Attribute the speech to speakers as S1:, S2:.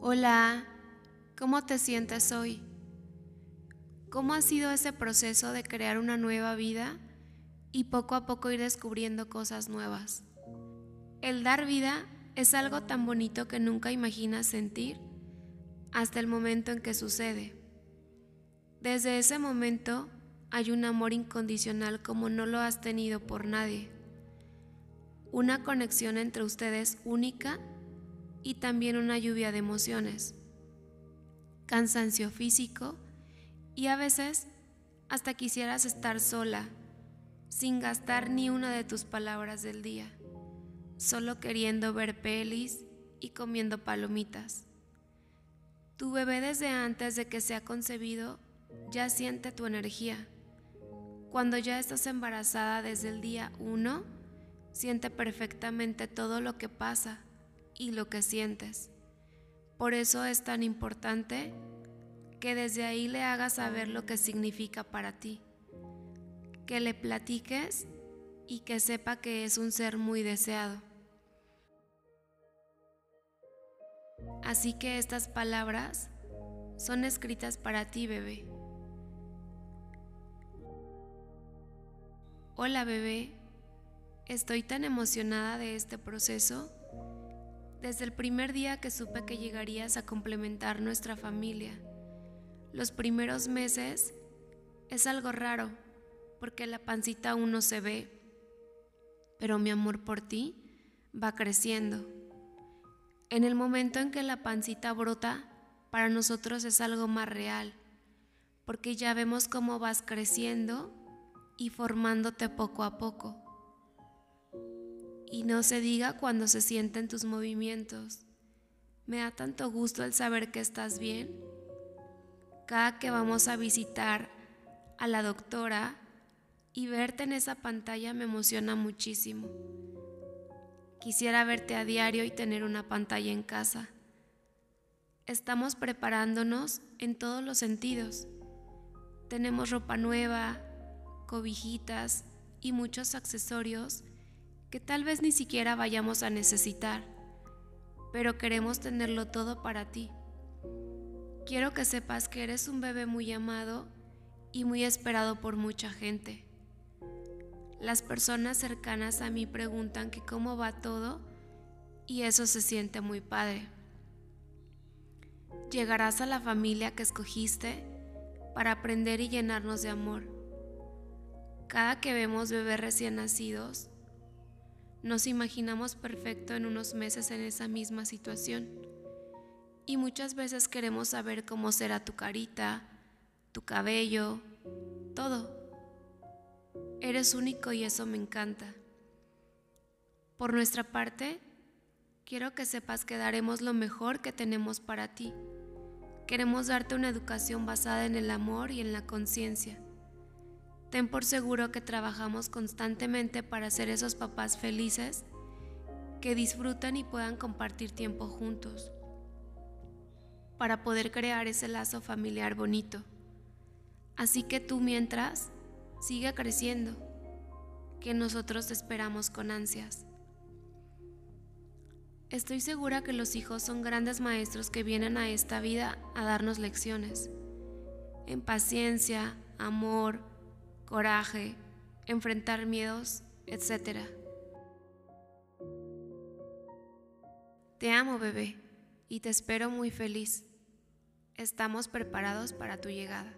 S1: Hola, ¿cómo te sientes hoy? ¿Cómo ha sido ese proceso de crear una nueva vida y poco a poco ir descubriendo cosas nuevas? El dar vida es algo tan bonito que nunca imaginas sentir hasta el momento en que sucede. Desde ese momento hay un amor incondicional como no lo has tenido por nadie. Una conexión entre ustedes única y también una lluvia de emociones, cansancio físico y a veces hasta quisieras estar sola, sin gastar ni una de tus palabras del día, solo queriendo ver pelis y comiendo palomitas. Tu bebé desde antes de que sea concebido ya siente tu energía. Cuando ya estás embarazada desde el día 1, siente perfectamente todo lo que pasa y lo que sientes. Por eso es tan importante que desde ahí le hagas saber lo que significa para ti, que le platiques y que sepa que es un ser muy deseado. Así que estas palabras son escritas para ti, bebé. Hola, bebé. Estoy tan emocionada de este proceso desde el primer día que supe que llegarías a complementar nuestra familia. Los primeros meses es algo raro porque la pancita aún no se ve, pero mi amor por ti va creciendo. En el momento en que la pancita brota, para nosotros es algo más real, porque ya vemos cómo vas creciendo y formándote poco a poco y no se diga cuando se sienten tus movimientos. Me da tanto gusto el saber que estás bien. Cada que vamos a visitar a la doctora y verte en esa pantalla me emociona muchísimo. Quisiera verte a diario y tener una pantalla en casa. Estamos preparándonos en todos los sentidos. Tenemos ropa nueva, cobijitas y muchos accesorios que tal vez ni siquiera vayamos a necesitar, pero queremos tenerlo todo para ti. Quiero que sepas que eres un bebé muy amado y muy esperado por mucha gente. Las personas cercanas a mí preguntan que cómo va todo y eso se siente muy padre. Llegarás a la familia que escogiste para aprender y llenarnos de amor. Cada que vemos bebés recién nacidos, nos imaginamos perfecto en unos meses en esa misma situación. Y muchas veces queremos saber cómo será tu carita, tu cabello, todo. Eres único y eso me encanta. Por nuestra parte, quiero que sepas que daremos lo mejor que tenemos para ti. Queremos darte una educación basada en el amor y en la conciencia Ten por seguro que trabajamos constantemente para ser esos papás felices que disfrutan y puedan compartir tiempo juntos, para poder crear ese lazo familiar bonito. Así que tú mientras, sigue creciendo, que nosotros te esperamos con ansias. Estoy segura que los hijos son grandes maestros que vienen a esta vida a darnos lecciones, en paciencia, amor, coraje, enfrentar miedos, etc. Te amo, bebé, y te espero muy feliz. Estamos preparados para tu llegada.